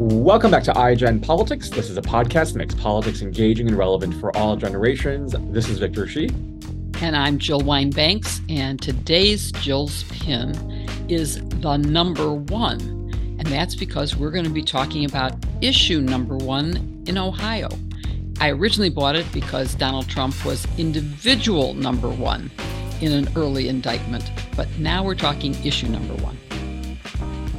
Welcome back to iGen Politics. This is a podcast that makes politics engaging and relevant for all generations. This is Victor Shi. And I'm Jill Wine-Banks. And today's Jill's pin is the number one. And that's because we're going to be talking about issue number one in Ohio. I originally bought it because Donald Trump was individual number one in an early indictment. But now we're talking issue number one.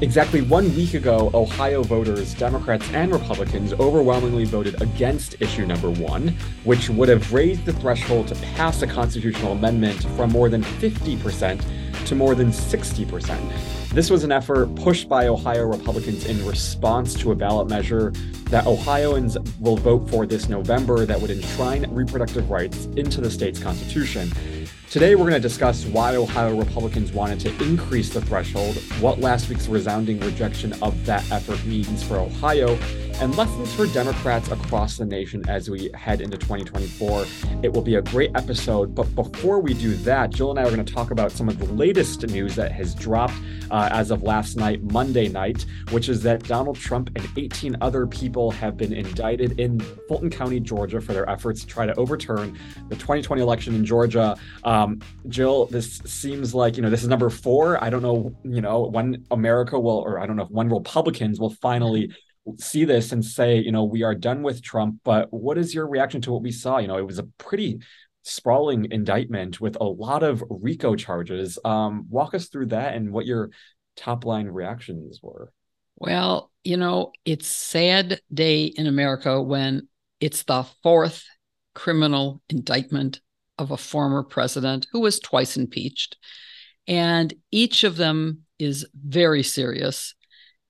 Exactly one week ago, Ohio voters, Democrats and Republicans, overwhelmingly voted against issue number one, which would have raised the threshold to pass a constitutional amendment from more than 50% to more than 60%. This was an effort pushed by Ohio Republicans in response to a ballot measure that Ohioans will vote for this November that would enshrine reproductive rights into the state's constitution. Today, we're going to discuss why Ohio Republicans wanted to increase the threshold, what last week's resounding rejection of that effort means for Ohio, and lessons for Democrats across the nation as we head into 2024. It will be a great episode. But before we do that, Jill and I are going to talk about some of the latest news that has dropped uh, as of last night, Monday night, which is that Donald Trump and 18 other people have been indicted in Fulton County, Georgia, for their efforts to try to overturn the 2020 election in Georgia. Um, Jill, this seems like, you know, this is number four. I don't know, you know, when America will, or I don't know if when Republicans will finally see this and say, you know, we are done with Trump. But what is your reaction to what we saw? You know, it was a pretty sprawling indictment with a lot of RICO charges. Um, walk us through that and what your top line reactions were. Well, you know, it's sad day in America when it's the fourth criminal indictment of a former president who was twice impeached. And each of them is very serious.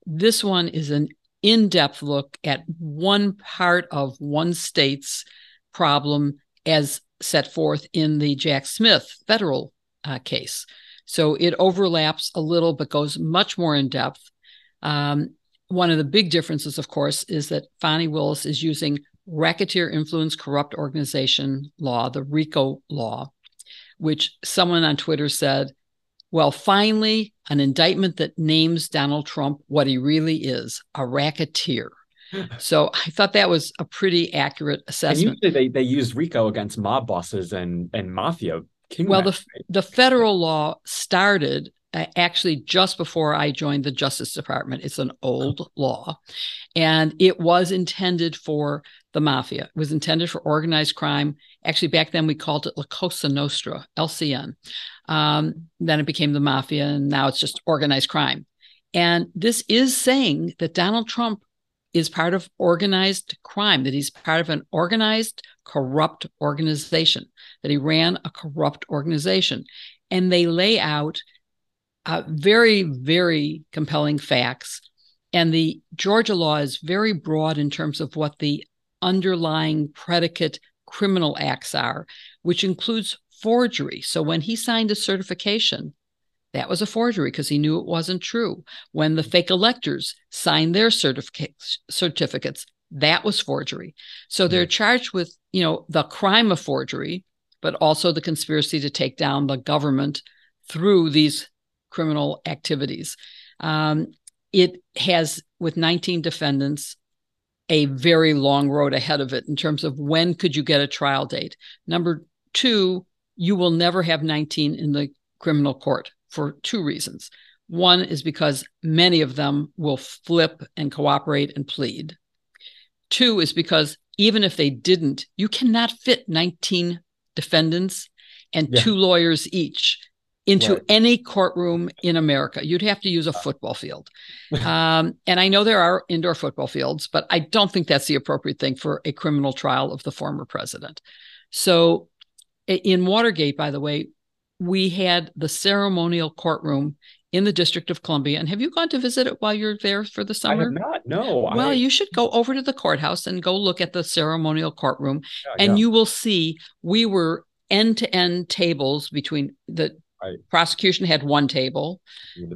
This one is an in depth look at one part of one state's problem as set forth in the Jack Smith federal uh, case. So it overlaps a little, but goes much more in depth. Um, one of the big differences, of course, is that Fani Willis is using racketeer influence corrupt organization law, the RICO law, which someone on Twitter said well, finally, an indictment that names Donald Trump what he really is a racketeer. so I thought that was a pretty accurate assessment. And usually they, they use RICO against mob bosses and, and mafia. well, the, the federal law started uh, actually just before I joined the Justice Department. It's an old law, and it was intended for the mafia. It was intended for organized crime. Actually, back then we called it La Cosa Nostra, LCN. Um, then it became the mafia, and now it's just organized crime. And this is saying that Donald Trump is part of organized crime, that he's part of an organized, corrupt organization, that he ran a corrupt organization. And they lay out uh, very, very compelling facts. And the Georgia law is very broad in terms of what the underlying predicate criminal acts are, which includes forgery. So when he signed a certification, that was a forgery because he knew it wasn't true. When the fake electors signed their certificates, certificates, that was forgery. So they're charged with, you know, the crime of forgery, but also the conspiracy to take down the government through these criminal activities. Um, it has, with 19 defendants, a very long road ahead of it in terms of when could you get a trial date. Number two, you will never have 19 in the criminal court for two reasons. One is because many of them will flip and cooperate and plead. Two is because even if they didn't, you cannot fit 19 defendants and yeah. two lawyers each into right. any courtroom in America. You'd have to use a football field. Um, and I know there are indoor football fields, but I don't think that's the appropriate thing for a criminal trial of the former president. So in Watergate, by the way, we had the ceremonial courtroom in the District of Columbia. And have you gone to visit it while you're there for the summer? I have not. No. Well, I... you should go over to the courthouse and go look at the ceremonial courtroom, yeah, and yeah. you will see we were end to end tables between the Right. Prosecution had one table.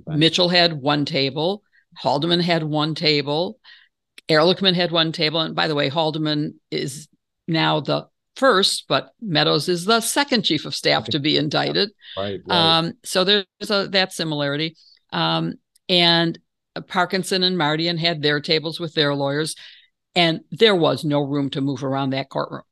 Mitchell had one table. Haldeman had one table. Ehrlichman had one table. And by the way, Haldeman is now the first, but Meadows is the second chief of staff to be indicted. Right. right. Um, so there's a, that similarity. Um, and Parkinson and Mardian had their tables with their lawyers, and there was no room to move around that courtroom.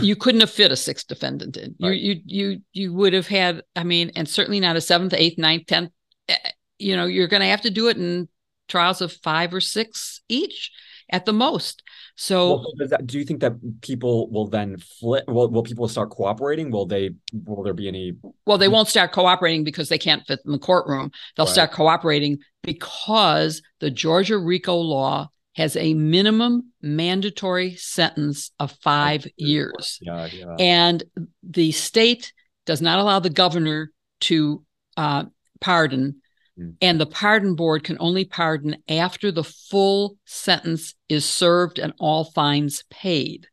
You couldn't have fit a sixth defendant in. Right. You you you you would have had. I mean, and certainly not a seventh, eighth, ninth, tenth. Eh, you know, you're going to have to do it in trials of five or six each at the most. So, well, that, do you think that people will then flip? Will, will people start cooperating? Will they? Will there be any? Well, they won't start cooperating because they can't fit in the courtroom. They'll right. start cooperating because the Georgia RICO law has a minimum mandatory sentence of five years, yeah, yeah. and the state does not allow the governor to uh, pardon Mm. And the pardon board can only pardon after the full sentence is served and all fines paid.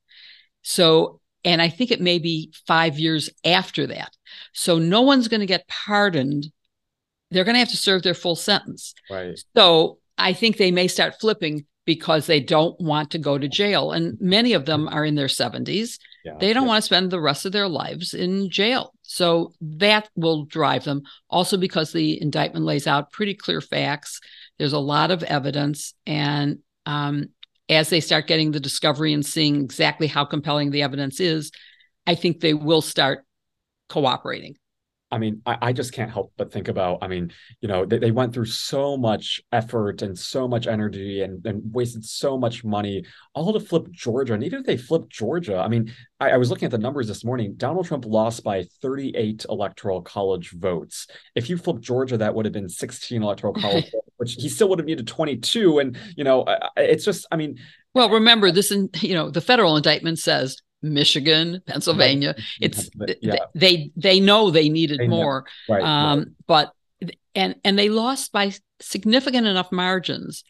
So, and I think it may be five years after that. So, no one's going to get pardoned. They're going to have to serve their full sentence. Right. So, I think they may start flipping because they don't want to go to jail. And many of them are in their 70s. Yeah, they don't yeah. want to spend the rest of their lives in jail. So that will drive them. Also, because the indictment lays out pretty clear facts, there's a lot of evidence. And um, as they start getting the discovery and seeing exactly how compelling the evidence is, I think they will start cooperating. I mean, I, I, just can't help but think about, I mean, you know, they, they went through so much effort and so much energy and, and wasted so much money all to flip Georgia. And even if they flip Georgia, I mean, I, I was looking at the numbers this morning. Donald Trump lost by 38 electoral college votes. If you flip Georgia, that would have been 16 electoral college votes, which he still would have needed 22. And, you know, it's just, I mean, well, remember this, in, you know, the federal indictment says Michigan, Pennsylvania. It's yeah. they they know they needed they more, right, um, right. but and and they lost by significant enough margins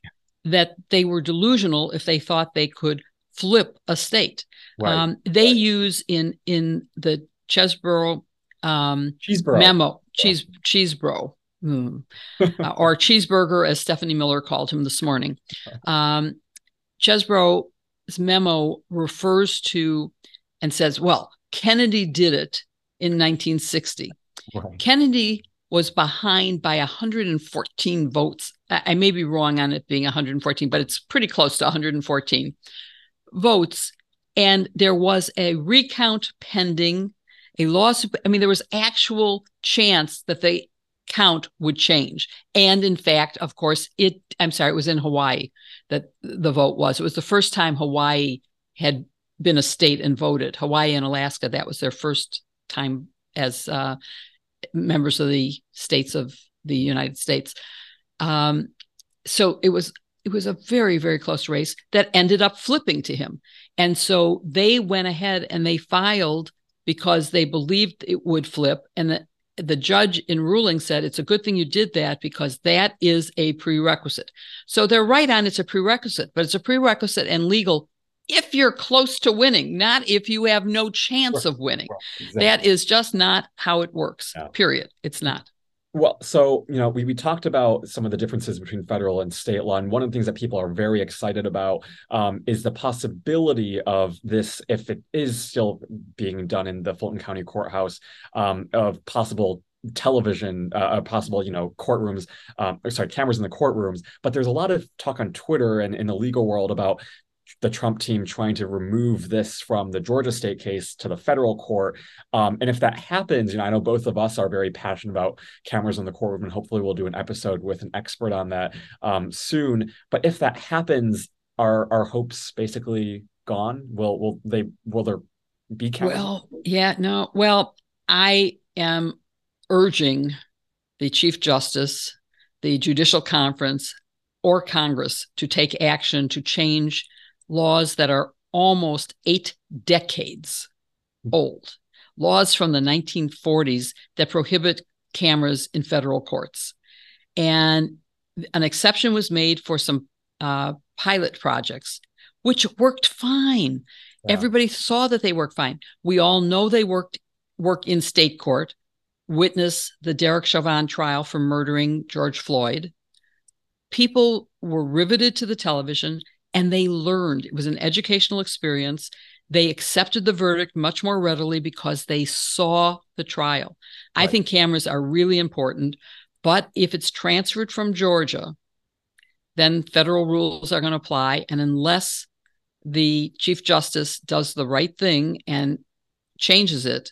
that they were delusional if they thought they could flip a state. Right, um, they use in in the Chesbro um, memo, cheese Chesebro. Hmm, uh, or cheeseburger, as Stephanie Miller called him this morning. Um, Chesbro's memo refers to and says, well, Kennedy did it in 1960. Right. Kennedy was behind by 114 votes. I may be wrong on it being 114, but it's pretty close to 114 votes. And there was a recount pending, a lawsuit. I mean, there was actual chance that the count would change. And in fact, of course, it, I'm sorry, it was in Hawaii that the vote was. It was the first time Hawaii had been a state and voted. Hawaii and Alaska, that was their first time as uh, members of the states of the United States. Um, so it was it was a very very close race that ended up flipping to him, and so they went ahead and they filed because they believed it would flip, and the the judge in ruling said it's a good thing you did that because that is a prerequisite. So they're right on it's a prerequisite, but it's a prerequisite and legal if you're close to winning, not if you have no chance of winning. exactly. That is just not how it works. Period. It's not. Well, so you know, we we talked about some of the differences between federal and state law, and one of the things that people are very excited about um, is the possibility of this, if it is still being done in the Fulton County Courthouse, um, of possible television uh, uh possible you know courtrooms um, sorry cameras in the courtrooms. But there's a lot of talk on twitter and in the legal world about the Trump team trying to remove this from the Georgia state case to the federal court. Um, and if that happens, you know, I know both of us are very passionate about cameras in the courtroom, and hopefully we'll do an episode with an expert on that um, soon. But if that happens, are our hopes basically gone? Will will they will there be cameras? Well, yeah, no. Well, I am urging the Chief Justice, the Judicial Conference, or Congress to take action to change laws that are almost eight decades old, laws from the 1940s that prohibit cameras in federal courts. And an exception was made for some uh, pilot projects, which worked fine. Yeah. Everybody saw that they worked fine. We all know they worked work in state court. Witness the Derek Chauvin trial for murdering George Floyd. People were riveted to the television and they learned. It was an educational experience. They accepted the verdict much more readily because they saw the trial. Right. I think cameras are really important, but if it's transferred from Georgia, then federal rules are going to apply. And unless the Chief Justice does the right thing and changes it,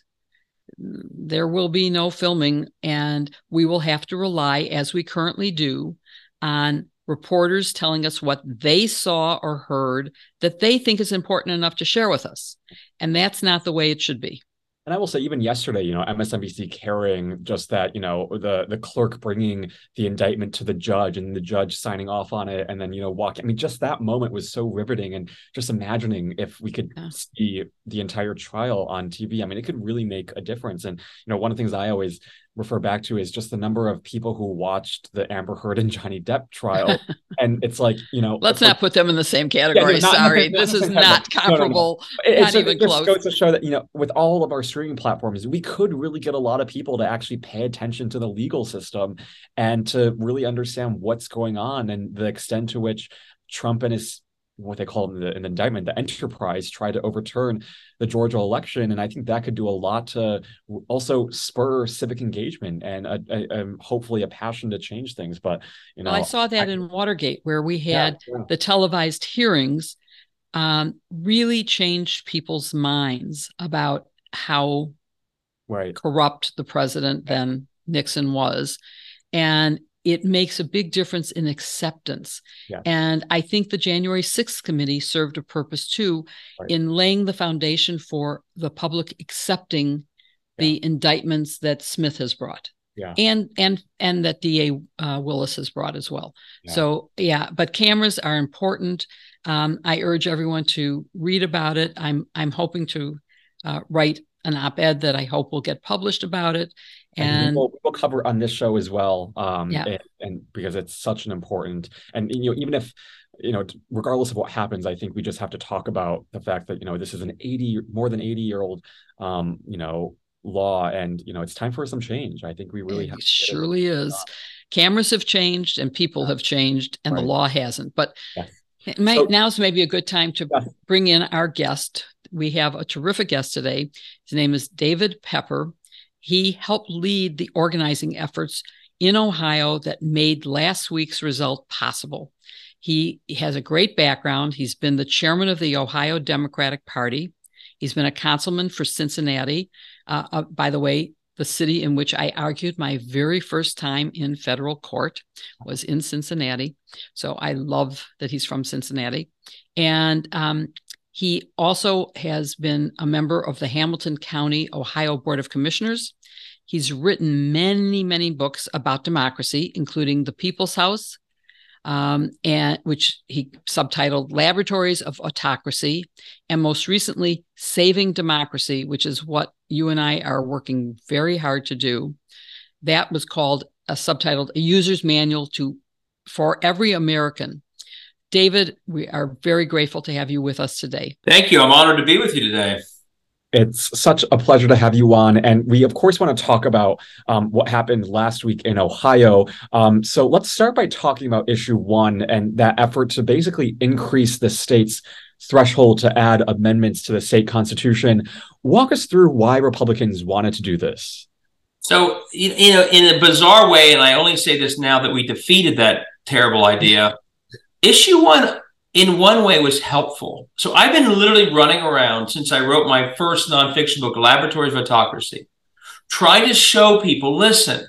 there will be no filming, and we will have to rely, as we currently do, on reporters telling us what they saw or heard that they think is important enough to share with us. And that's not the way it should be. And I will say, even yesterday, you know, MSNBC carrying just that, you know, the the clerk bringing the indictment to the judge and the judge signing off on it, and then you know walking. I mean, just that moment was so riveting, and just imagining if we could yeah. see the entire trial on TV. I mean, it could really make a difference. And you know, one of the things I always refer back to is just the number of people who watched the Amber Heard and Johnny Depp trial. and it's like, you know, let's not put them in the same category. Yeah, not, Sorry, not, this is not comparable. No, no, no. Not it, even close. goes to show that, you know, with all of our streaming platforms, we could really get a lot of people to actually pay attention to the legal system and to really understand what's going on and the extent to which Trump and his what they call in the, in the indictment, the enterprise tried to overturn the Georgia election, and I think that could do a lot to also spur civic engagement and a, a, a hopefully a passion to change things. But you know, well, I saw that I, in Watergate where we had yeah, yeah. the televised hearings um, really changed people's minds about how right. corrupt the president then Nixon was. And it makes a big difference in acceptance. Yeah. And I think the January 6th committee served a purpose too right. in laying the foundation for the public accepting yeah. the indictments that Smith has brought. Yeah. And and and that DA uh, Willis has brought as well. Yeah. So yeah, but cameras are important. Um, I urge everyone to read about it. I'm I'm hoping to uh, write an op-ed that I hope will get published about it and we'll, we'll, cover on this show as well um yeah. and, and, because it's such an important and you know even if you know regardless of what happens i think we just have to talk about the fact that you know this is an 80 more than 80 year old um you know law and you know it's time for some change i think we really it surely it. is uh, cameras have changed and people yeah. have changed and right. the law hasn't but yes. it might, so, now's maybe a good time to yes. bring in our guest we have a terrific guest today his name is david pepper he helped lead the organizing efforts in Ohio that made last week's result possible. He has a great background. He's been the chairman of the Ohio Democratic Party. He's been a councilman for Cincinnati. Uh, uh, by the way, the city in which I argued my very first time in federal court was in Cincinnati. So I love that he's from Cincinnati. And um, he also has been a member of the Hamilton County, Ohio Board of Commissioners. He's written many, many books about democracy, including The People's House, um, and which he subtitled Laboratories of Autocracy, and most recently, Saving Democracy, which is what you and I are working very hard to do. That was called a subtitled A User's Manual to for Every American David, we are very grateful to have you with us today. Thank you. I'm honored to be with you today. It's such a pleasure to have you on. And we, of course, want to talk about um, what happened last week in Ohio. Um, so let's start by talking about issue one and that effort to basically increase the state's threshold to add amendments to the state constitution. Walk us through why Republicans wanted to do this. So, you know, in a bizarre way, and I only say this now that we defeated that terrible idea, issue one in one way was helpful. So I've been literally running around since I wrote my first nonfiction book, Laboratories of Autocracy, trying to show people listen,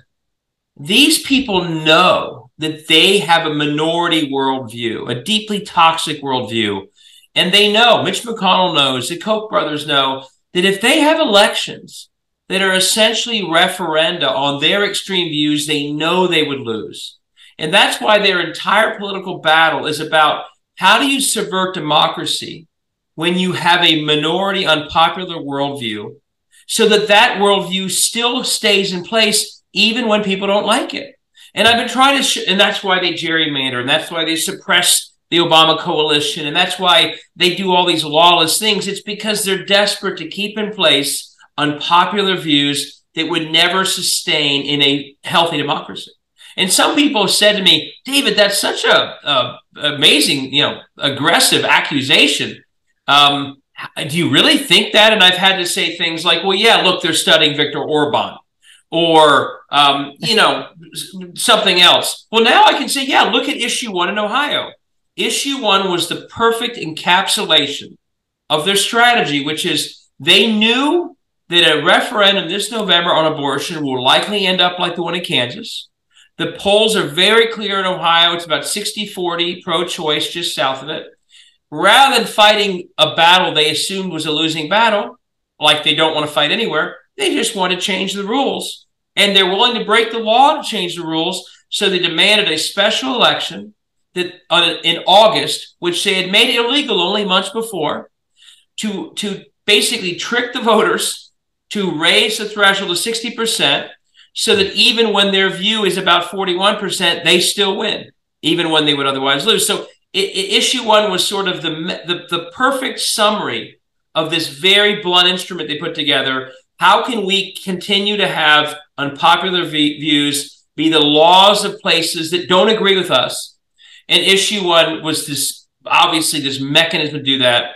these people know that they have a minority worldview, a deeply toxic worldview. And they know, Mitch McConnell knows, the Koch brothers know that if they have elections that are essentially referenda on their extreme views, they know they would lose. And that's why their entire political battle is about how do you subvert democracy when you have a minority unpopular worldview so that that worldview still stays in place even when people don't like it. And I've been trying to, sh- and that's why they gerrymander, and that's why they suppress the Obama coalition, and that's why they do all these lawless things. It's because they're desperate to keep in place unpopular views that would never sustain in a healthy democracy. And some people said to me, David, that's such a, a amazing, you know, aggressive accusation. Um, do you really think that? And I've had to say things like, well, yeah, look, they're studying Viktor Orban. or um, you know something else. Well, now I can say, yeah, look at issue one in Ohio. Issue one was the perfect encapsulation of their strategy, which is they knew that a referendum this November on abortion will likely end up like the one in Kansas. The polls are very clear in Ohio. It's about 60 40 pro choice, just south of it. Rather than fighting a battle they assumed was a losing battle, like they don't want to fight anywhere, they just want to change the rules. And they're willing to break the law to change the rules. So they demanded a special election that uh, in August, which they had made illegal only months before, to, to basically trick the voters to raise the threshold to 60% so that even when their view is about 41%, they still win, even when they would otherwise lose. So it, issue one was sort of the, the, the perfect summary of this very blunt instrument they put together. How can we continue to have unpopular v- views be the laws of places that don't agree with us? And issue one was this obviously this mechanism to do that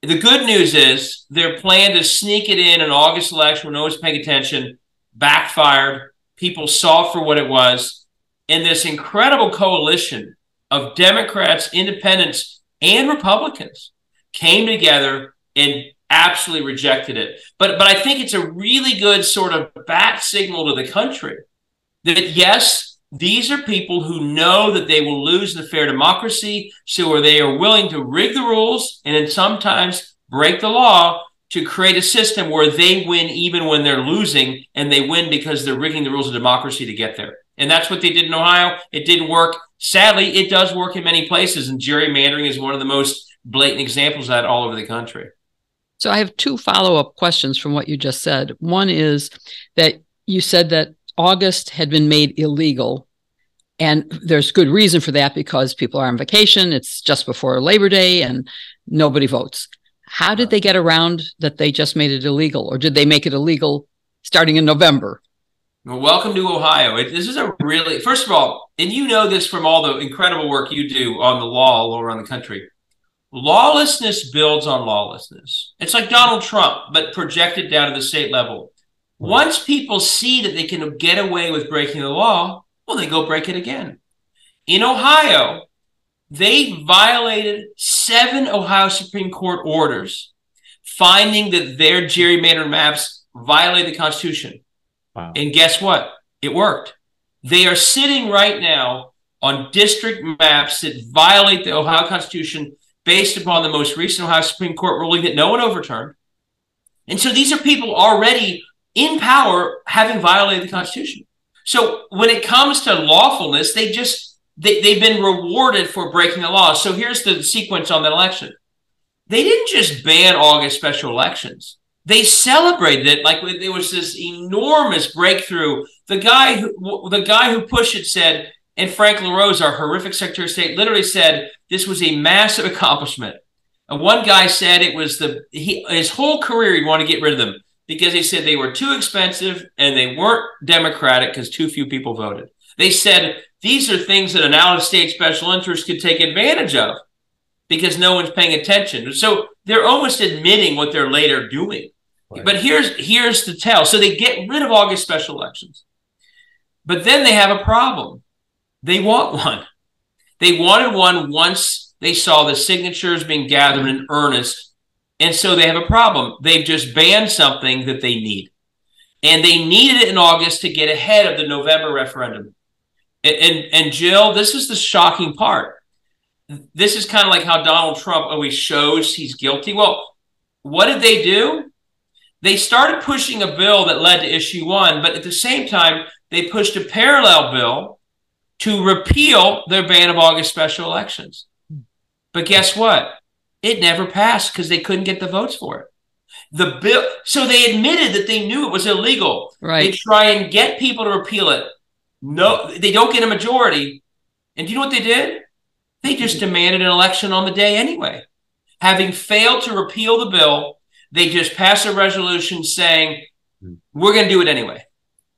the good news is their plan to sneak it in an August election when no one's paying attention backfired. People saw for what it was. And this incredible coalition of Democrats, independents, and Republicans came together and absolutely rejected it. But but I think it's a really good sort of bat signal to the country that yes, these are people who know that they will lose the fair democracy, so they are willing to rig the rules and then sometimes break the law to create a system where they win even when they're losing, and they win because they're rigging the rules of democracy to get there. And that's what they did in Ohio. It didn't work. Sadly, it does work in many places, and gerrymandering is one of the most blatant examples of that all over the country. So I have two follow up questions from what you just said. One is that you said that August had been made illegal. And there's good reason for that because people are on vacation. It's just before Labor Day and nobody votes. How did uh, they get around that they just made it illegal? Or did they make it illegal starting in November? Well, welcome to Ohio. It, this is a really, first of all, and you know this from all the incredible work you do on the law all around the country. Lawlessness builds on lawlessness. It's like Donald Trump, but projected down to the state level. Once people see that they can get away with breaking the law, well, they go break it again. In Ohio, they violated seven Ohio Supreme Court orders, finding that their gerrymandered maps violate the Constitution. Wow. And guess what? It worked. They are sitting right now on district maps that violate the Ohio Constitution based upon the most recent Ohio Supreme Court ruling that no one overturned. And so these are people already in power having violated the Constitution. So when it comes to lawfulness, they just they, they've been rewarded for breaking the law. So here's the sequence on that election. They didn't just ban August special elections. They celebrated it like there was this enormous breakthrough. The guy who the guy who pushed it said, and Frank LaRose, our horrific Secretary of State, literally said this was a massive accomplishment. And one guy said it was the he his whole career he wanted to get rid of them because he said they were too expensive and they weren't democratic because too few people voted. They said these are things that an out of state special interest could take advantage of because no one's paying attention. So they're almost admitting what they're later doing. Right. But here's here's the tell. So they get rid of August special elections. But then they have a problem. They want one. They wanted one once they saw the signatures being gathered in earnest and so they have a problem. They've just banned something that they need. And they needed it in August to get ahead of the November referendum. And, and, and Jill, this is the shocking part. This is kind of like how Donald Trump always shows he's guilty. Well, what did they do? They started pushing a bill that led to issue one, but at the same time, they pushed a parallel bill to repeal their ban of August special elections. But guess what? It never passed because they couldn't get the votes for it. The bill, so they admitted that they knew it was illegal. Right. They try and get people to repeal it. No, they don't get a majority. And do you know what they did? They just demanded an election on the day anyway. Having failed to repeal the bill, they just passed a resolution saying, we're going to do it anyway.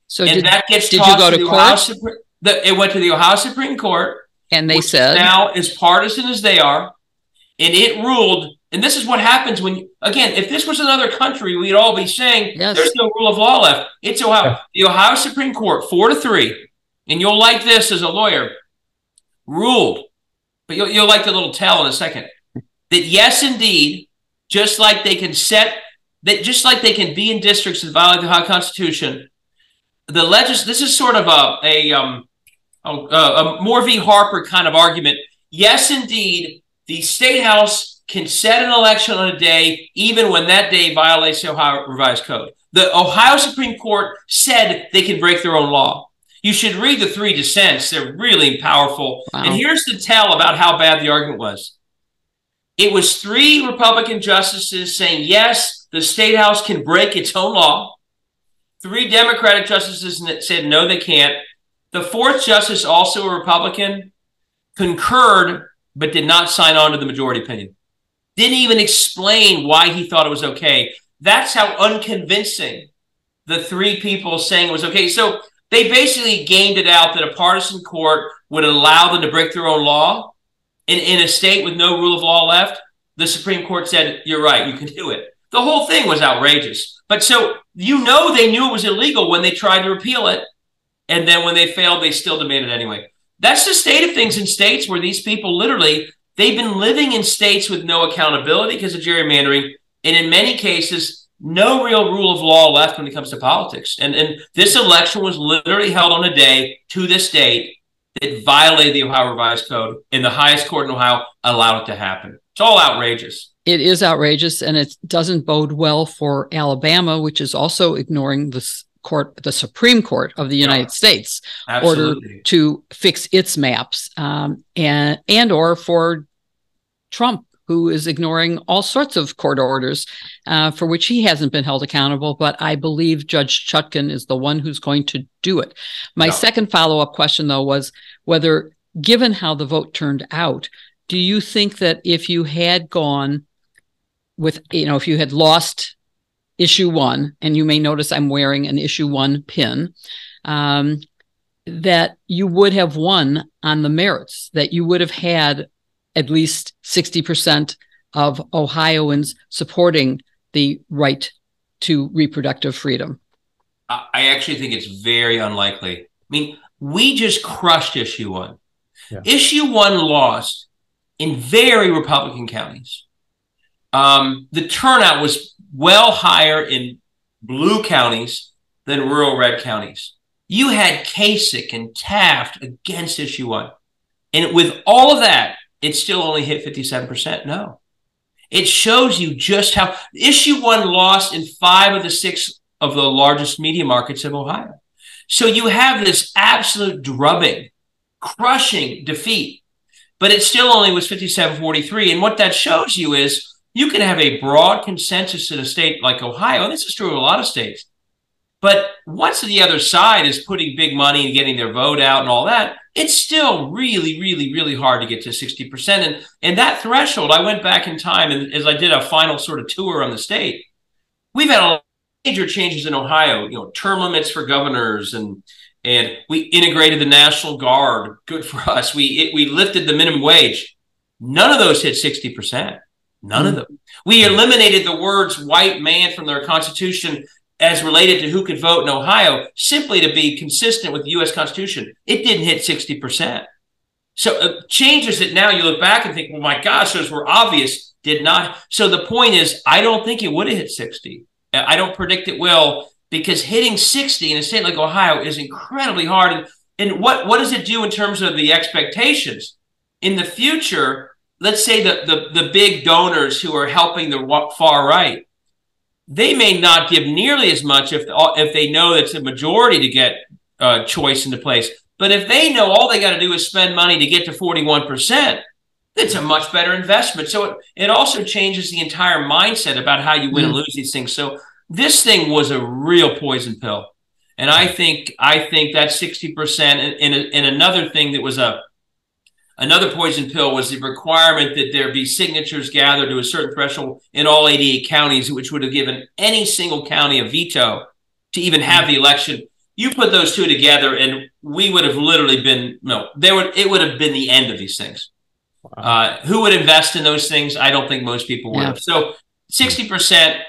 So and did, that gets did you go to, to court? Supreme, the, it went to the Ohio Supreme Court. And they said now, as partisan as they are, and it ruled And this is what happens when, again, if this was another country, we'd all be saying Yes. there's no rule of law left. It's Ohio. The Ohio Supreme Court, four to three, and you'll like this as a lawyer, ruled, but you'll, you'll like the little tell in a second, that yes, indeed, just like they can set, that just like they can be in districts that violate the Ohio Constitution, the legis, this is sort of a, a, um, a, a Moore v. Harper kind of argument. Yes, indeed, the state house can set an election on a day, even when that day violates the Ohio Revised Code. The Ohio Supreme Court said they can break their own law. You should read the three dissents. They're really powerful. Wow. And here's the tell about how bad the argument was. It was three Republican justices saying, yes, the state house can break its own law. Three Democratic justices that said, no, they can't. The fourth justice, also a Republican, concurred but did not sign on to the majority opinion. Didn't even explain why he thought it was okay. That's how unconvincing the three people saying it was okay. So they basically gamed it out that a partisan court would allow them to break their own law in, in a state with no rule of law left. The Supreme Court said, You're right, you can do it. The whole thing was outrageous. But so you know they knew it was illegal when they tried to repeal it. And then when they failed, they still demanded anyway. That's the state of things in states where these people literally they've been living in states with no accountability because of gerrymandering, and in many cases, no real rule of law left when it comes to politics. And and this election was literally held on a day to this date that violated the Ohio Revised Code, and the highest court in Ohio allowed it to happen. It's all outrageous. It is outrageous, and it doesn't bode well for Alabama, which is also ignoring the court, the Supreme Court of the United Yeah. States, Absolutely. order to fix its maps, um, and and or for Trump, who is ignoring all sorts of court orders uh, for which he hasn't been held accountable. But I believe Judge Chutkan is the one who's going to do it. My Yeah. second follow up question, though, was whether, given how the vote turned out, do you think that if you had gone with, you know, if you had lost issue one, and you may notice I'm wearing an issue one pin, um, that you would have won on the merits, that you would have had at least 60% of Ohioans supporting the right to reproductive freedom. I I actually think it's very unlikely. I mean, we just crushed issue one. Yeah. Issue one lost in very Republican counties. Um, the turnout was well higher in blue counties than rural red counties. You had Kasich and Taft against issue one. And with all of that, it still only hit 57%. No. It shows you just how issue one lost in five of the six of the largest media markets of Ohio. So you have this absolute drubbing, crushing defeat, but it still only was 57 43. And what that shows you is you can have a broad consensus in a state like Ohio, and this is true of a lot of states. But once the other side is putting big money and getting their vote out and all that, it's still really, really, really hard to get to 60%. And, and that threshold, I went back in time and as I did a final sort of tour on the state, we've had a major changes in Ohio, you know, term limits for governors and and we integrated the National Guard. Good for us. We it, we lifted the minimum wage. None of those hit 60%. None of mm-hmm. them. We eliminated the words white man from their constitution as related to who could vote in Ohio simply to be consistent with the US Constitution. It didn't hit 60%. So uh, changes that now you look back and think, well, my gosh, those were obvious, did not. So the point is, I don't think it would have hit 60. Uh, I don't predict it will because hitting 60 in a state like Ohio is incredibly hard. And, and what, what does it do in terms of the expectations? In the future, let's say the, the, the big donors who are helping the far right, they may not give nearly as much if, if they know it's a majority to get uh, choice into place. But if they know all they got to do is spend money to get to 41%, it's a much better investment. So it, it also changes the entire mindset about how you win and lose these things. So this thing was a real poison pill. And I think I think that 60% and, and, and another thing that was a another poison pill was the requirement that there be signatures gathered to a certain threshold in all 88 counties, which would have given any single county a veto to even have the election. You put those two together, and we would have literally been no. There would it would have been the end of these things. Wow. Uh, who would invest in those things? I don't think most people would. Yeah. So 60%,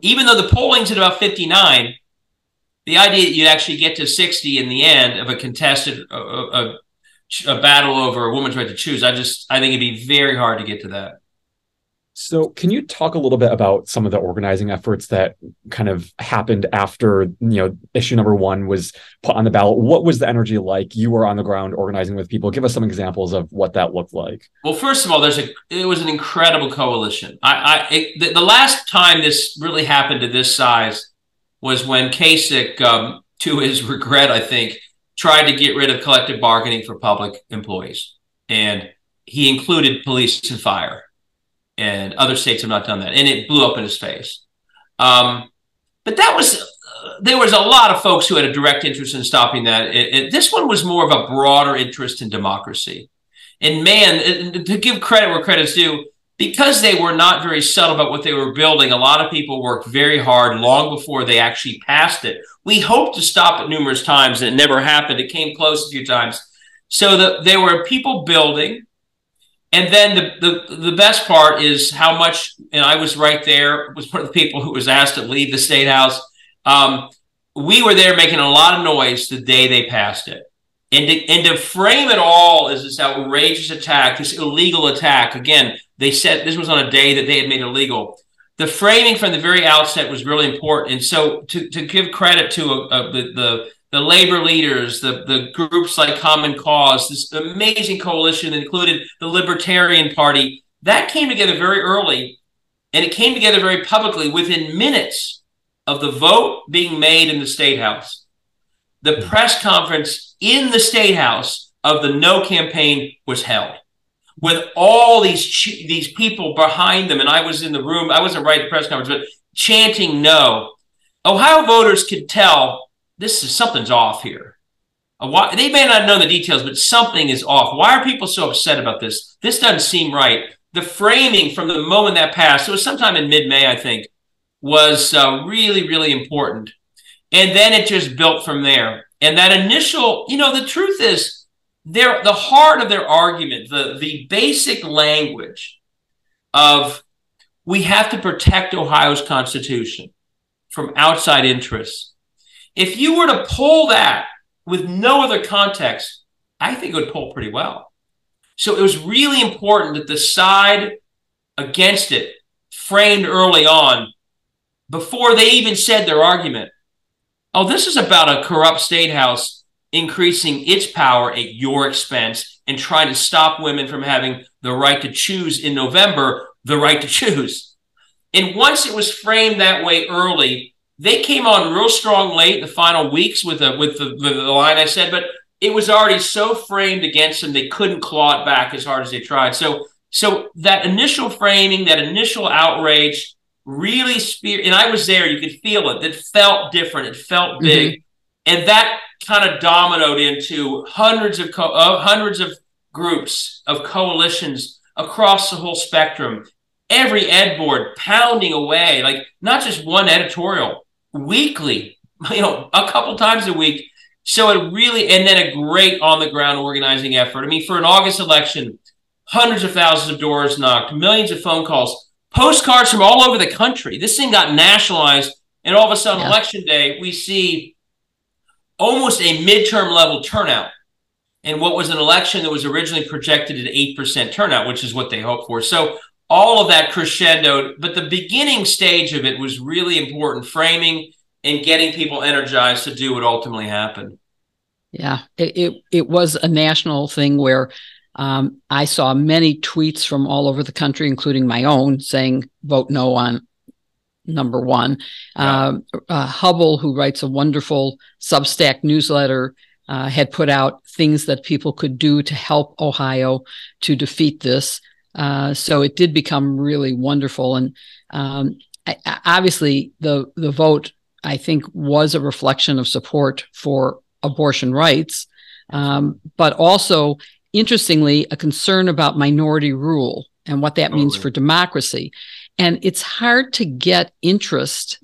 even though the polling's at about 59, the idea that you'd actually get to 60 in the end of a contested a, a, a battle over a woman's right to choose, I just I think it'd be very hard to get to that. So, can you talk a little bit about some of the organizing efforts that kind of happened after you know issue number one was put on the ballot? What was the energy like? You were on the ground organizing with people. Give us some examples of what that looked like. Well, first of all, there's a it was an incredible coalition. I, I it, the, the, last time this really happened to this size was when Kasich, um, to his regret, I think, tried to get rid of collective bargaining for public employees, and he included police and fire and other states have not done that, and it blew up in his face. Um, but that was uh, there was a lot of folks who had a direct interest in stopping that. It, it, this one was more of a broader interest in democracy. And man, it, to give credit where credit's due, because they were not very subtle about what they were building, a lot of people worked very hard long before they actually passed it. We hoped to stop it numerous times, and it never happened. It came close a few times. So the, there were people building and then the, the the best part is how much and i was right there was one of the people who was asked to leave the state house um, we were there making a lot of noise the day they passed it and to, and to frame it all as this outrageous attack this illegal attack again they said this was on a day that they had made illegal. The framing from the very outset was really important. And so to, to give credit to a, a, the, the the labor leaders, the, the groups like Common Cause, this amazing coalition that included the Libertarian Party, that came together very early. And it came together very publicly within minutes of the vote being made in the State House. The press conference in the State House of the no campaign was held with all these these people behind them. And I was in the room, I wasn't right at the press conference, but chanting no. Ohio voters could tell this is something's off here. Why, they may not know the details, but something is off. Why are people so upset about this? This doesn't seem right. The framing from the moment that passed, it was sometime in mid May, I think, was uh, really, really important. And then it just built from there. And that initial, you know, the truth is, their the heart of their argument, the the basic language of we have to protect Ohio's constitution from outside interests if you were to pull that with no other context, I think it would pull pretty well. So it was really important that the side against it framed early on, before they even said their argument, oh, this is about a corrupt state house increasing its power at your expense and trying to stop women from having the right to choose in November, the right to choose. And once it was framed that way early, they came on real strong late the final weeks with the with the, with the line I said, but it was already so framed against them they couldn't claw it back as hard as they tried. So so that initial framing, that initial outrage, really spear. And I was there; you could feel it. It felt different. It felt big, mm-hmm. and that kind of dominoed into hundreds of co- uh, hundreds of groups of coalitions across the whole spectrum. Every ed board pounding away, like not just one editorial, weekly, you know, a couple times a week. So it really, and then a great on the ground organizing effort. I mean, for an August election, hundreds of thousands of doors knocked, millions of phone calls, postcards from all over the country. This thing got nationalized. And all of a sudden, yeah. election day, we see almost a midterm level turnout. And what was an election that was originally projected at 8% turnout, which is what they hoped for. So all of that crescendo, but the beginning stage of it was really important framing and getting people energized to do what ultimately happened. Yeah, it, it, it was a national thing where um, I saw many tweets from all over the country, including my own, saying vote no on number one. Yeah. Um, uh, Hubbell, who writes a wonderful Substack newsletter, uh, had put out things that people could do to help Ohio to defeat this. Uh, so it did become really wonderful. And um, I, obviously, the the vote I think was a reflection of support for abortion rights, um, but also interestingly a concern about minority rule and what that means for democracy. And it's hard to get interest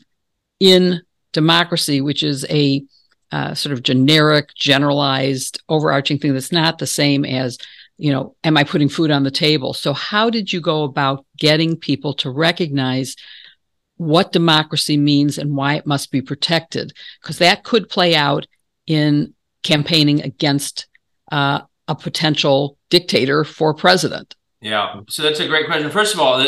in democracy, which is a uh, sort of generic, generalized, overarching thing that's not the same as you know, am I putting food on the table? So, how did you go about getting people to recognize what democracy means and why it must be protected? Because that could play out in campaigning against uh, a potential dictator for president. Yeah. So that's a great question. First of all,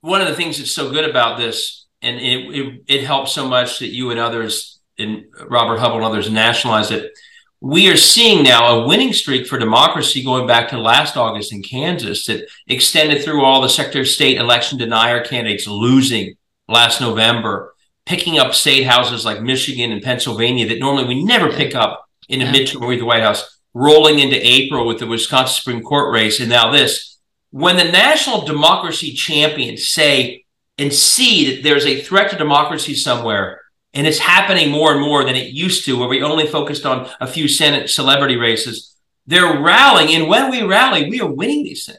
one of the things that's so good about this, and it, it, it helps so much that you and others, and Robert Hubbell and others, nationalized it. We are seeing now a winning streak for democracy going back to last August in Kansas that extended through all the Secretary of State election denier candidates losing last November, picking up state houses like Michigan and Pennsylvania that normally we never pick up in the yeah. midterm or the White House rolling into April with the Wisconsin Supreme Court race, and now this. When the national democracy champions say and see that there's a threat to democracy somewhere, and it's happening more and more than it used to, where we only focused on a few Senate celebrity races, they're rallying. And when we rally, we are winning these things.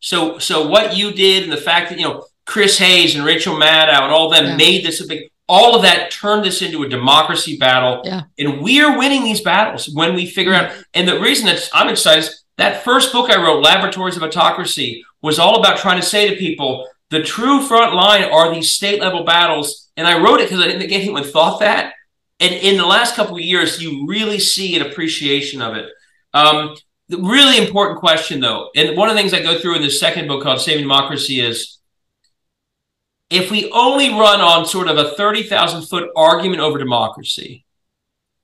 So, so what you did, and the fact that you know Chris Hayes and Rachel Maddow and all of them yeah. made this a big all of that turned this into a democracy battle. Yeah. And we are winning these battles when we figure mm-hmm. out. And the reason that I'm excited is that first book I wrote, Laboratories of Autocracy, was all about trying to say to people, the true front line are these state level battles. And I wrote it because I didn't think anyone thought that. And in the last couple of years, you really see an appreciation of it. Um, the really important question, though, and one of the things I go through in the second book called Saving Democracy is if we only run on sort of a 30,000 foot argument over democracy,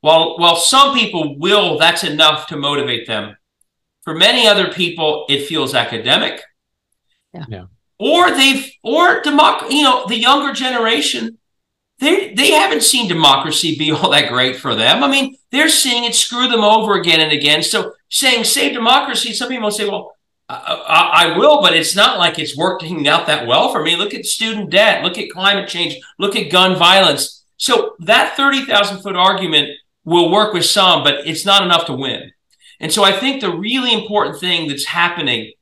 while, while some people will, that's enough to motivate them. For many other people, it feels academic. Yeah. yeah. Or they've, or democ, you know, the younger generation, they they haven't seen democracy be all that great for them. I mean, they're seeing it screw them over again and again. So saying save democracy, some people say, well, I, I, will, but it's not like it's working out that well for me. Look at student debt, look at climate change, look at gun violence. So that 30,000 foot argument will work with some, but it's not enough to win. And so I think the really important thing that's happening,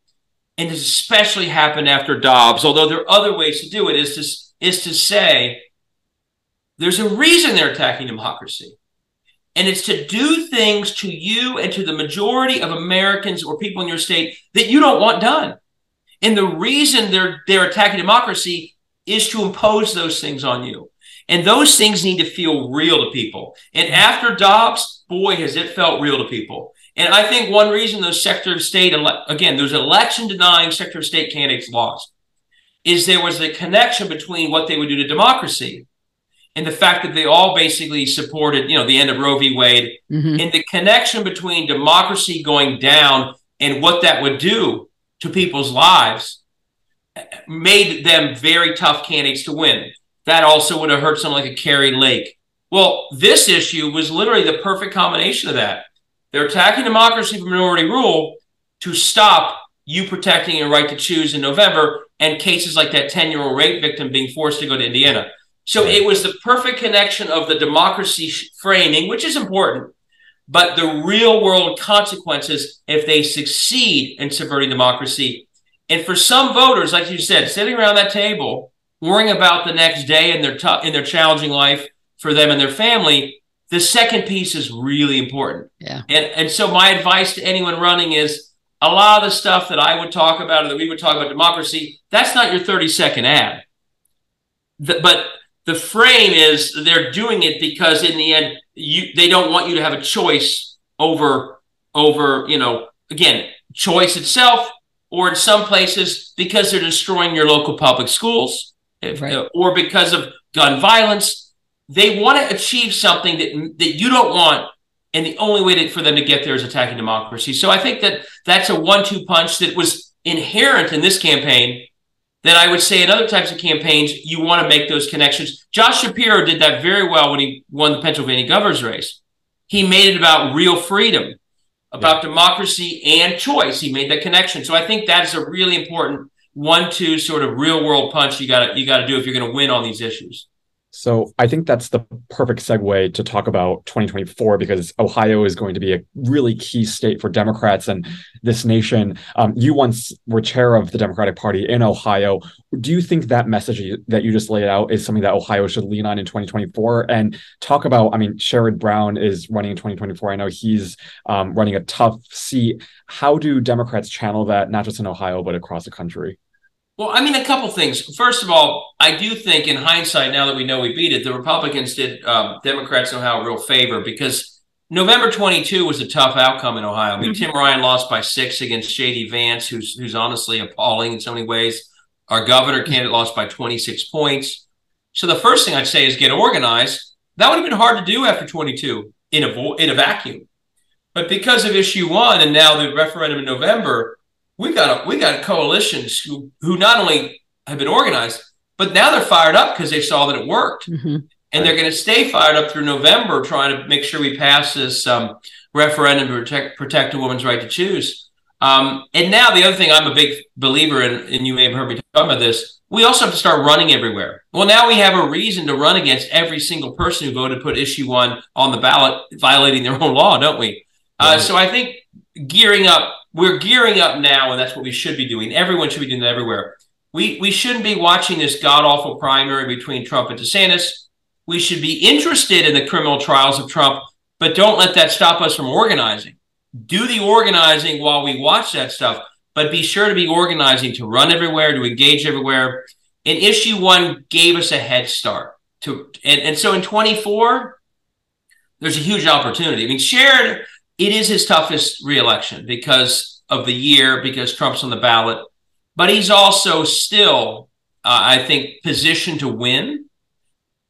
and has especially happened after Dobbs, although there are other ways to do it, is to, is to say there's a reason they're attacking democracy. And it's to do things to you and to the majority of Americans or people in your state that you don't want done. And the reason they're they're attacking democracy is to impose those things on you. And those things need to feel real to people. And after Dobbs, boy, has it felt real to people. And I think one reason those Secretary of State, again, those election denying Secretary of State candidates lost is there was a connection between what they would do to democracy and the fact that they all basically supported, you know, the end of Roe v. Wade, mm-hmm. and the connection between democracy going down and what that would do to people's lives made them very tough candidates to win. That also would have hurt someone like a Kari Lake. Well, this issue was literally the perfect combination of that. They're attacking democracy for minority rule to stop you protecting your right to choose in November and cases like that 10 year old rape victim being forced to go to Indiana. So it was the perfect connection of the democracy framing, which is important, but the real world consequences if they succeed in subverting democracy. And for some voters, like you said, sitting around that table, worrying about the next day in their t- in their challenging life for them and their family, the second piece is really important. Yeah. And and so my advice to anyone running is a lot of the stuff that I would talk about or that we would talk about democracy, that's not your 30 second ad. The, but the frame is they're doing it because in the end you they don't want you to have a choice over over you know again choice itself or in some places because they're destroying your local public schools right. Uh, or because of gun violence they want to achieve something that that you don't want and the only way to, for them to get there is attacking democracy so i think that that's a one-two punch that was inherent in this campaign that I would say in other types of campaigns, you want to make those connections. Josh Shapiro did that very well when he won the Pennsylvania governor's race. He made it about real freedom, about yeah. democracy and choice. He made that connection. So I think that's a really important one-two sort of real-world punch you got to you got to do if you're going to win on these issues. So I think that's the perfect segue to talk about 2024 because Ohio is going to be a really key state for Democrats and this nation. Um, you once were chair of the Democratic Party in Ohio. Do you think that message that you just laid out is something that Ohio should lean on in 2024? And talk about, I mean, Sherrod Brown is running in 2024. I know he's um, running a tough seat. How do Democrats channel that, not just in Ohio, but across the country? Well, I mean, a couple things. First of all, I do think, in hindsight, now that we know we beat it, the Republicans did um, Democrats know how a real favor because November 22 was a tough outcome in Ohio. I mean, mm-hmm. Tim Ryan lost by six against JD Vance, who's who's honestly appalling in so many ways. Our governor candidate lost by 26 points. So the first thing I'd say is get organized. That would have been hard to do after 22 in a in a vacuum. But because of issue one and now the referendum in November, we got a, we got coalitions who who not only have been organized, but now they're fired up because they saw that it worked, mm-hmm. and they're going to stay fired up through November, trying to make sure we pass this um, referendum to protect protect a woman's right to choose. Um, and now the other thing I'm a big believer in, and you may have heard me talk about this. We also have to start running everywhere. Well, now we have a reason to run against every single person who voted put issue one on the ballot, violating their own law, don't we? Uh, so I think gearing up we're gearing up now, and that's what we should be doing. Everyone should be doing that everywhere. We we shouldn't be watching this god awful primary between Trump and DeSantis. We should be interested in the criminal trials of Trump, but don't let that stop us from organizing. Do the organizing while we watch that stuff, but be sure to be organizing to run everywhere, to engage everywhere. And issue one gave us a head start. To and, and so in 24, there's a huge opportunity. I mean, Sherrod it is his toughest reelection because of the year, because Trump's on the ballot. But he's also still, uh, I think, positioned to win.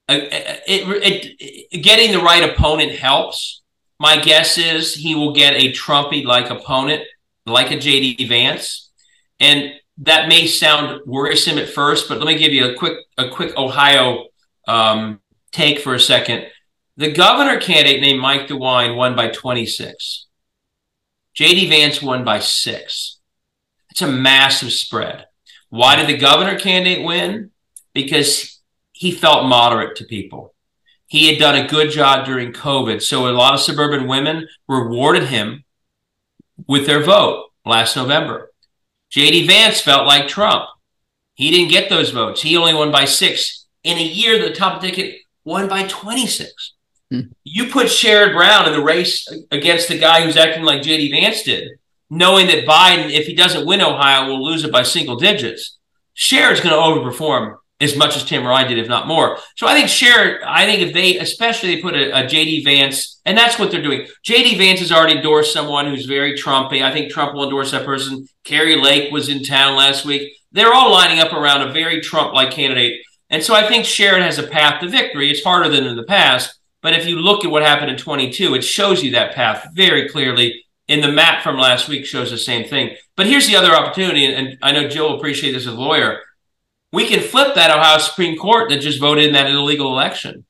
Uh, it, it, it, getting the right opponent helps. My guess is he will get a Trumpy like opponent, like a JD Vance. And that may sound worrisome at first, but let me give you a quick a quick Ohio um, take for a second. The governor candidate named Mike DeWine won by 26. JD Vance won by six. It's a massive spread. Why did the governor candidate win? Because he felt moderate to people. He had done a good job during COVID. So a lot of suburban women rewarded him with their vote last November. JD Vance felt like Trump. He didn't get those votes. He only won by six. In a year, the top ticket won by 26. You put Sherrod Brown in the race against the guy who's acting like JD Vance did, knowing that Biden, if he doesn't win Ohio, will lose it by single digits. Sherrod's going to overperform as much as Tim Ryan did, if not more. So I think Sherrod, I think if they, especially they put a, a JD Vance, and that's what they're doing. JD Vance has already endorsed someone who's very Trumpy. I think Trump will endorse that person. Kari Lake was in town last week. They're all lining up around a very Trump-like candidate. And so I think Sherrod has a path to victory. It's harder than in the past. But if you look at what happened in 22, it shows you that path very clearly. In the map from last week shows the same thing. But here's the other opportunity, and I know Jill will appreciate this as a lawyer. We can flip that Ohio Supreme Court that just voted in that illegal election.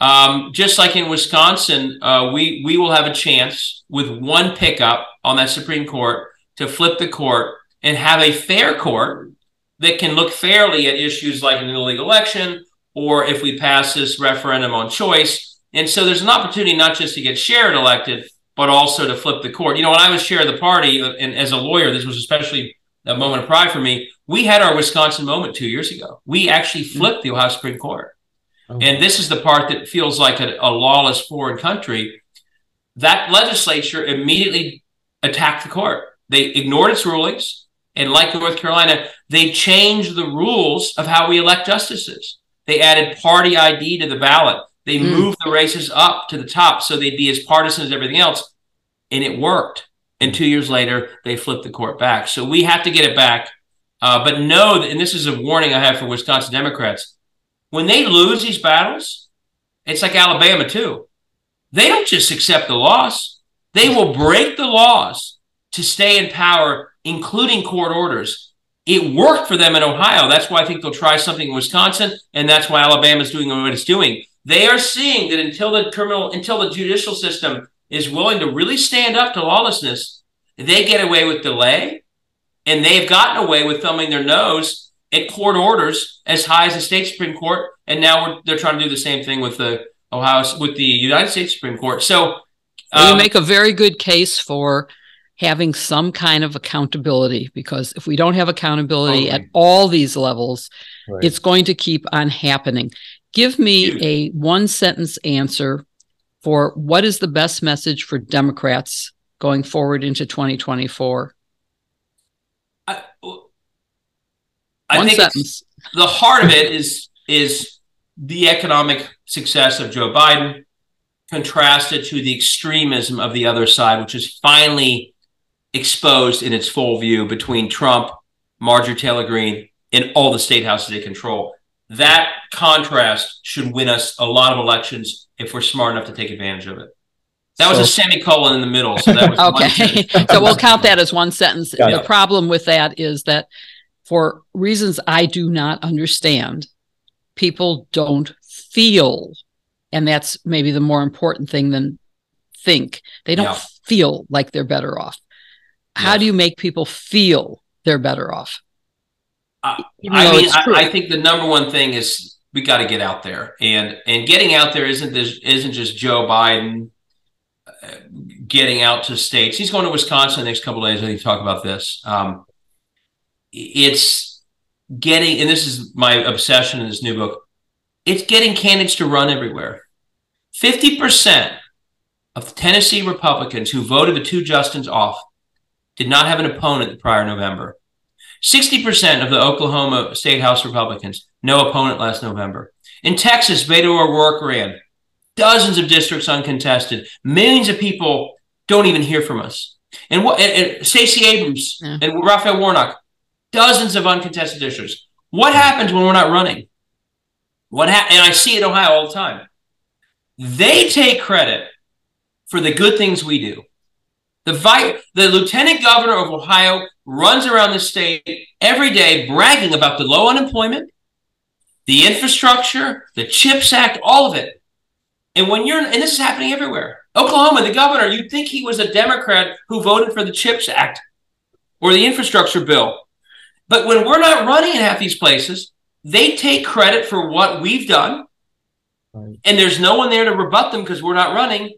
Um, just like in Wisconsin, uh, we we will have a chance with one pickup on that Supreme Court to flip the court and have a fair court that can look fairly at issues like an illegal election or if we pass this referendum on choice and so there's an opportunity not just to get Sherrod elected, but also to flip the court. You know, when I was chair of the party, uh, and as a lawyer, this was especially a moment of pride for me. We had our Wisconsin moment two years ago. We actually hmm. flipped the Ohio Supreme Court. Oh. And this is the part that feels like a, a lawless foreign country. That legislature immediately attacked the court. They ignored its rulings. And like North Carolina, they changed the rules of how we elect justices. They added party ID to the ballot. They mm. moved the races up to the top so they'd be as partisan as everything else. And it worked. And two years later, they flipped the court back. So we have to get it back. Uh, but know that, and this is a warning I have for Wisconsin Democrats when they lose these battles, it's like Alabama too. They don't just accept the loss, they will break the laws to stay in power, including court orders. It worked for them in Ohio. That's why I think they'll try something in Wisconsin, and that's why Alabama's doing what it's doing. They are seeing that until the criminal, until the judicial system is willing to really stand up to lawlessness, they get away with delay, and they've gotten away with thumbing their nose at court orders as high as the state Supreme Court. And now they're trying to do the same thing with the Ohio, with the United States Supreme Court. So um, you make a very good case for having some kind of accountability because if we don't have accountability at all these levels, right. it's going to keep on happening. Give me a one sentence answer for what is the best message for Democrats going forward into 2024? I, I think the heart of it is is the economic success of Joe Biden contrasted to the extremism of the other side, which is finally exposed in its full view between Trump, Marjorie Taylor Greene, and all the state houses they control. That contrast should win us a lot of elections if we're smart enough to take advantage of it. That was a semicolon in the middle. So that was okay. so we'll count that as one sentence. Got the it. problem with that is that for reasons I do not understand, people don't feel, and that's maybe the more important thing than think. They don't yeah. feel like they're better off. How do you make people feel they're better off? I mean, I, I think the number one thing is we got to get out there, and and getting out there isn't this isn't just Joe Biden uh, getting out to states. He's going to Wisconsin the next couple days. I think talk about this. Um, it's getting, and this is my obsession in this new book. It's getting candidates to run everywhere. Fifty percent of Tennessee Republicans who voted the two Justins off did not have an opponent the prior November. 60% of the Oklahoma State House Republicans, no opponent last November. In Texas, Beto O'Rourke ran. Dozens of districts uncontested. Millions of people don't even hear from us. And what and, and Stacey Abrams yeah. and Raphael Warnock, dozens of uncontested districts. What happens when we're not running? What ha- and I see it in Ohio all the time. They take credit for the good things we do. The, vi- the lieutenant governor of Ohio runs around the state every day bragging about the low unemployment, the infrastructure, the CHIPS Act, all of it. And when you're, and this is happening everywhere. Oklahoma, the governor, you'd think he was a Democrat who voted for the CHIPS Act or the infrastructure bill. But when we're not running in half these places, they take credit for what we've done. Right. And there's no one there to rebut them because we're not running.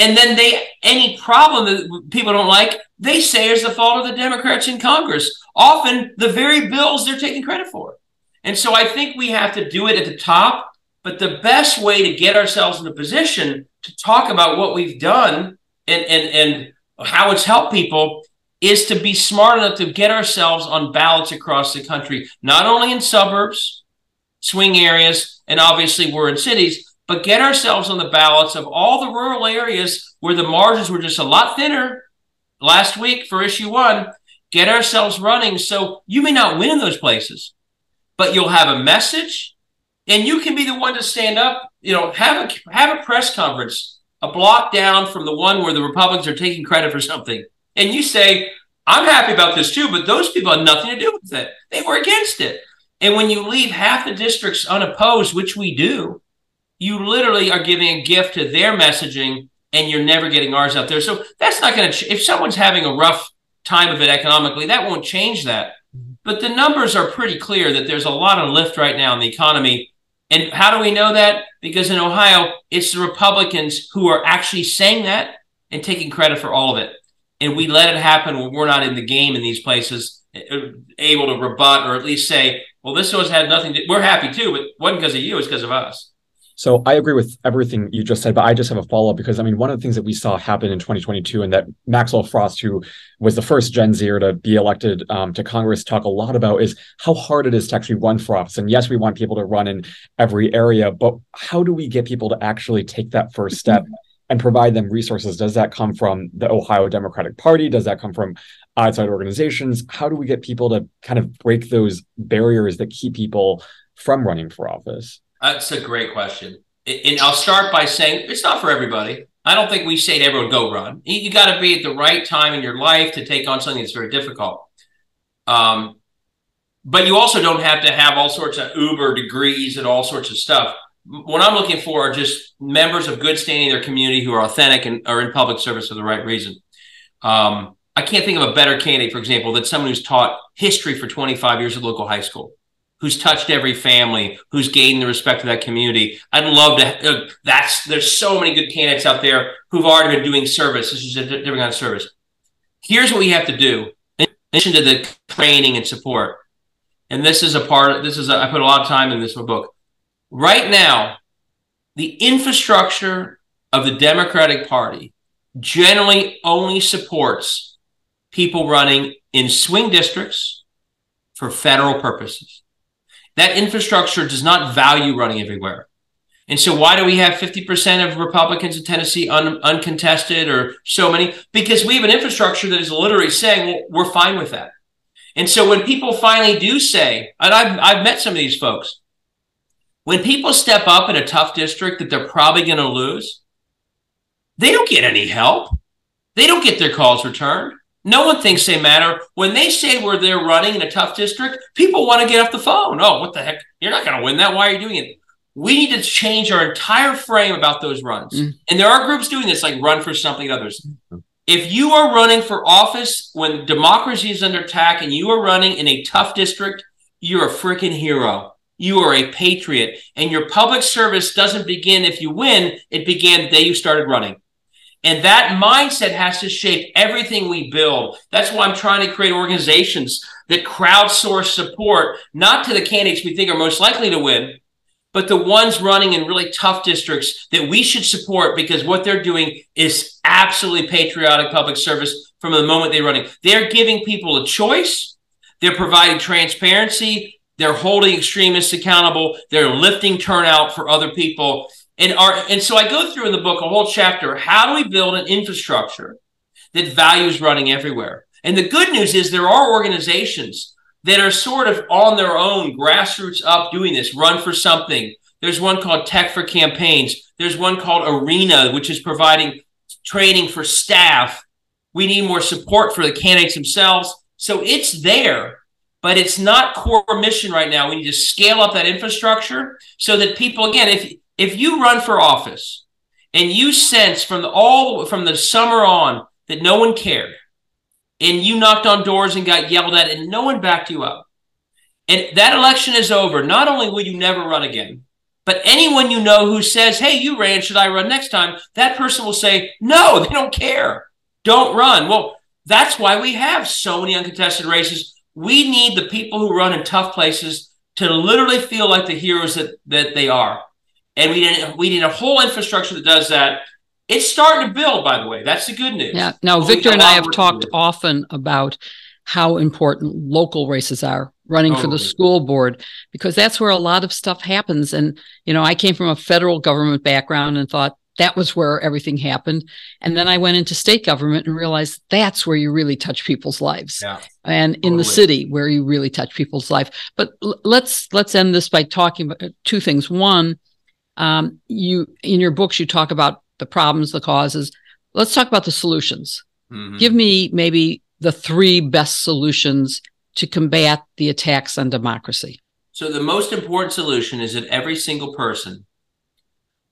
And then they any problem that people don't like, they say is the fault of the Democrats in Congress. Often the very bills they're taking credit for. And so I think we have to do it at the top. But the best way to get ourselves in a position to talk about what we've done and, and, and how it's helped people is to be smart enough to get ourselves on ballots across the country, not only in suburbs, swing areas, and obviously we're in cities, but get ourselves on the ballots of all the rural areas where the margins were just a lot thinner last week for issue one. Get ourselves running. So you may not win in those places, but you'll have a message and you can be the one to stand up, you know, have a, have a press conference a block down from the one where the Republicans are taking credit for something. And you say, I'm happy about this too, but those people had nothing to do with it. They were against it. And when you leave half the districts unopposed, which we do, you literally are giving a gift to their messaging and you're never getting ours out there. So that's not going to, ch- if someone's having a rough time of it economically, that won't change that. Mm-hmm. But the numbers are pretty clear that there's a lot of lift right now in the economy. And how do we know that? Because in Ohio, it's the Republicans who are actually saying that and taking credit for all of it. And we let it happen when we're not in the game in these places, able to rebut or at least say, well, this was had nothing to, we're happy too, but it wasn't because of you, it's because of us. So I agree with everything you just said, but I just have a follow up because I mean, one of the things that we saw happen in 2022 and that Maxwell Frost, who was the first Gen Zer to be elected um, to Congress, talk a lot about is how hard it is to actually run for office. And yes, we want people to run in every area, but how do we get people to actually take that first step and provide them resources? Does that come from the Ohio Democratic Party? Does that come from outside organizations? How do we get people to kind of break those barriers that keep people from running for office? That's a great question. And I'll start by saying it's not for everybody. I don't think we say to everyone, go run. You got to be at the right time in your life to take on something that's very difficult. Um, but you also don't have to have all sorts of Uber degrees and all sorts of stuff. What I'm looking for are just members of good standing in their community who are authentic and are in public service for the right reason. Um, I can't think of a better candidate, for example, than someone who's taught history for 25 years at local high school who's touched every family, who's gained the respect of that community. I'd love to. Uh, that's there's so many good candidates out there who've already been doing service. This is a different kind of service. Here's what we have to do. In addition to the training and support, and this is a part. This is a, I put a lot of time in this book. Right now, the infrastructure of the Democratic Party generally only supports people running in swing districts for federal purposes. That infrastructure does not value running everywhere. And so, why do we have 50% of Republicans in Tennessee un- uncontested or so many? Because we have an infrastructure that is literally saying, well, we're fine with that. And so, when people finally do say, and I've, I've met some of these folks, when people step up in a tough district that they're probably going to lose, they don't get any help. They don't get their calls returned. No one thinks they matter. When they say where they're running in a tough district, people want to get off the phone. Oh, what the heck? You're not going to win that. Why are you doing it? We need to change our entire frame about those runs. Mm. And there are groups doing this, like Run for Something others. If you are running for office when democracy is under attack and you are running in a tough district, you're a freaking hero. You are a patriot. And your public service doesn't begin if you win, it began the day you started running. And that mindset has to shape everything we build. That's why I'm trying to create organizations that crowdsource support, not to the candidates we think are most likely to win, but the ones running in really tough districts that we should support because what they're doing is absolutely patriotic public service from the moment they're running. They're giving people a choice. They're providing transparency. They're holding extremists accountable. They're lifting turnout for other people. And our and so I go through in the book a whole chapter. How do we build an infrastructure that values running everywhere? And the good news is there are organizations that are sort of on their own, grassroots up doing this. Run for something. There's one called Tech for Campaigns. There's one called Arena, which is providing training for staff. We need more support for the candidates themselves. So it's there, but it's not core mission right now. We need to scale up that infrastructure so that people, again, if if you run for office and you sense from the all from the summer on that no one cared and you knocked on doors and got yelled at and no one backed you up and that election is over not only will you never run again but anyone you know who says hey you ran should i run next time? that person will say no they don't care. Don't run. Well that's why we have so many uncontested races. We need the people who run in tough places to literally feel like the heroes that, that they are and we need we need a whole infrastructure that does that. It's starting to build, by the way. That's the good news. Yeah. Now, Victor and I have talked often about how important local races are running for the school board because that's where a lot of stuff happens. And you know, I came from a federal government background and thought that was where everything happened. And then I went into state government and realized that's where you really touch people's lives. Yeah, and in the city where you really touch people's life. But l- let's let's end this by talking about two things. One, um, you in your books you talk about the problems, the causes. Let's talk about the solutions. Mm-hmm. Give me maybe the three best solutions to combat the attacks on democracy. So the most important solution is that every single person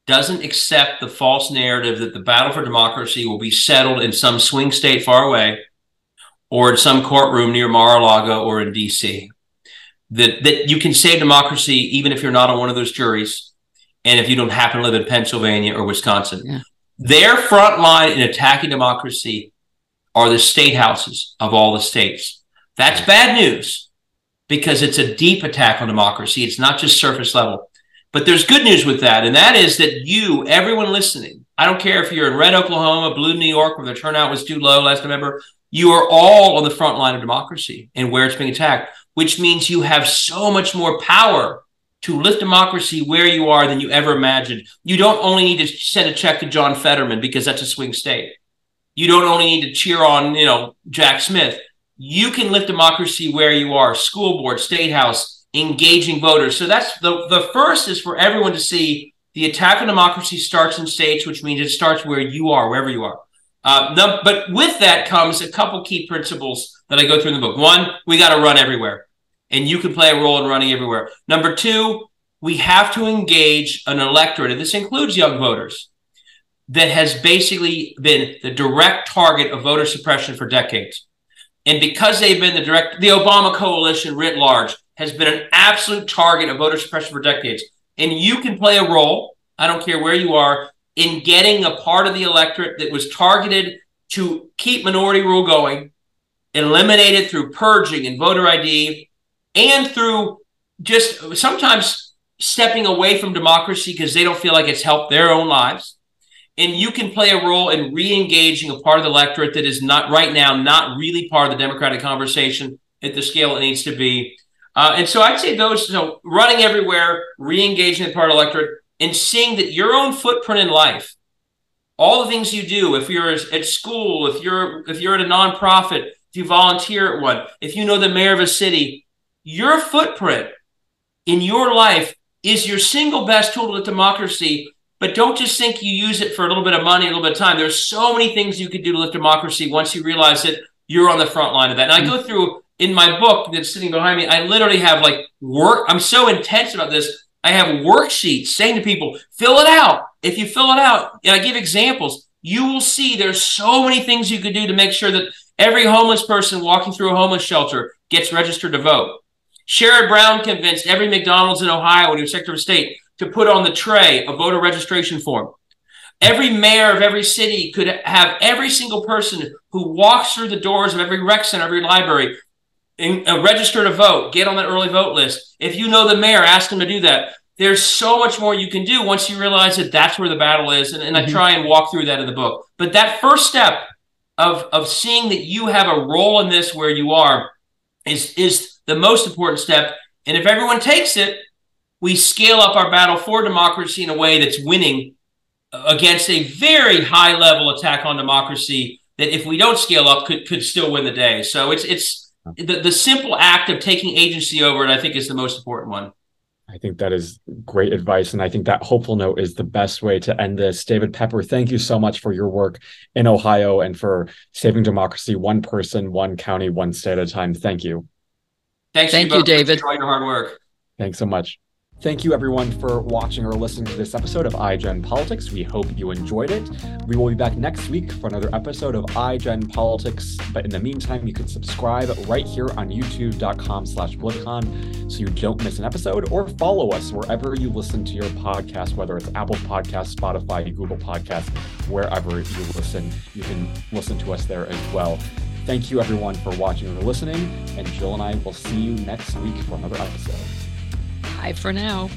doesn't accept the false narrative that the battle for democracy will be settled in some swing state far away or in some courtroom near Mar-a-Lago or in DC. That, that you can save democracy even if you're not on one of those juries and if you don't happen to live in Pennsylvania or Wisconsin. Yeah. Their front line in attacking democracy are the state houses of all the states. That's bad news because it's a deep attack on democracy. It's not just surface level. But there's good news with that, and that is that you, everyone listening, I don't care if you're in red Oklahoma, blue New York, where the turnout was too low last November, you are all on the front line of democracy and where it's being attacked, which means you have so much more power to lift democracy where you are than you ever imagined. You don't only need to send a check to John Fetterman because that's a swing state. You don't only need to cheer on, you know, Jack Smith. You can lift democracy where you are, school board, state house, engaging voters. So that's the, the first is for everyone to see the attack on democracy starts in states, which means it starts where you are, wherever you are. Uh, but with that comes a couple key principles that I go through in the book. One, we got to run everywhere and you can play a role in running everywhere. Number two, we have to engage an electorate, and this includes young voters, that has basically been the direct target of voter suppression for decades. And because they've been the direct, the Obama coalition writ large has been an absolute target of voter suppression for decades. And you can play a role, I don't care where you are, in getting a part of the electorate that was targeted to keep minority rule going, eliminated through purging and voter ID, and through just sometimes stepping away from democracy because they don't feel like it's helped their own lives. And you can play a role in re-engaging a part of the electorate that is not right now not really part of the democratic conversation at the scale it needs to be. Uh, and so I'd say those, so running everywhere, re-engaging the part of the electorate, and seeing that your own footprint in life, all the things you do, if you're at school, if you're if you're at a nonprofit, if you volunteer at one, if you know the mayor of a city, your footprint in your life is your single best tool to democracy. But don't just think you use it for a little bit of money, a little bit of time. There's so many things you could do to lift democracy once you realize that you're on the front line of that. And I go mm-hmm. through in my book that's sitting behind me, I literally have like work. I'm so intense about this. I have worksheets saying to people, fill it out. If you fill it out, and I give examples, you will see there's so many things you could do to make sure that every homeless person walking through a homeless shelter gets registered to vote. Sherrod Brown convinced every McDonald's in Ohio when he was Secretary of State to put on the tray a voter registration form. Every mayor of every city could have every single person who walks through the doors of every rec center, every library, and, uh, register to vote, get on that early vote list. If you know the mayor, ask him to do that. There's so much more you can do once you realize that that's where the battle is. And, and mm-hmm. I try and walk through that in the book. But that first step of, of seeing that you have a role in this where you are is, is the most important step. And if everyone takes it, we scale up our battle for democracy in a way that's winning against a very high level attack on democracy that if we don't scale up could could still win the day. So it's it's the, the simple act of taking agency over it, I think, is the most important one. I think that is great advice. And I think that hopeful note is the best way to end this. David Pepper, thank you so much for your work in Ohio and for saving democracy one person, one county, one state at a time. Thank you. Thanks thank you, David. For all your hard work. Thanks so much. Thank you, everyone, for watching or listening to this episode of iGen Politics. We hope you enjoyed it. We will be back next week for another episode of iGen Politics. But in the meantime, you can subscribe right here on youtube.com slash Politicon so you don't miss an episode or follow us wherever you listen to your podcast, whether it's Apple Podcasts, Spotify, Google Podcasts, wherever you listen. You can listen to us there as well. Thank you, everyone, for watching or listening. And Jill and I will see you next week for another episode. Bye for now.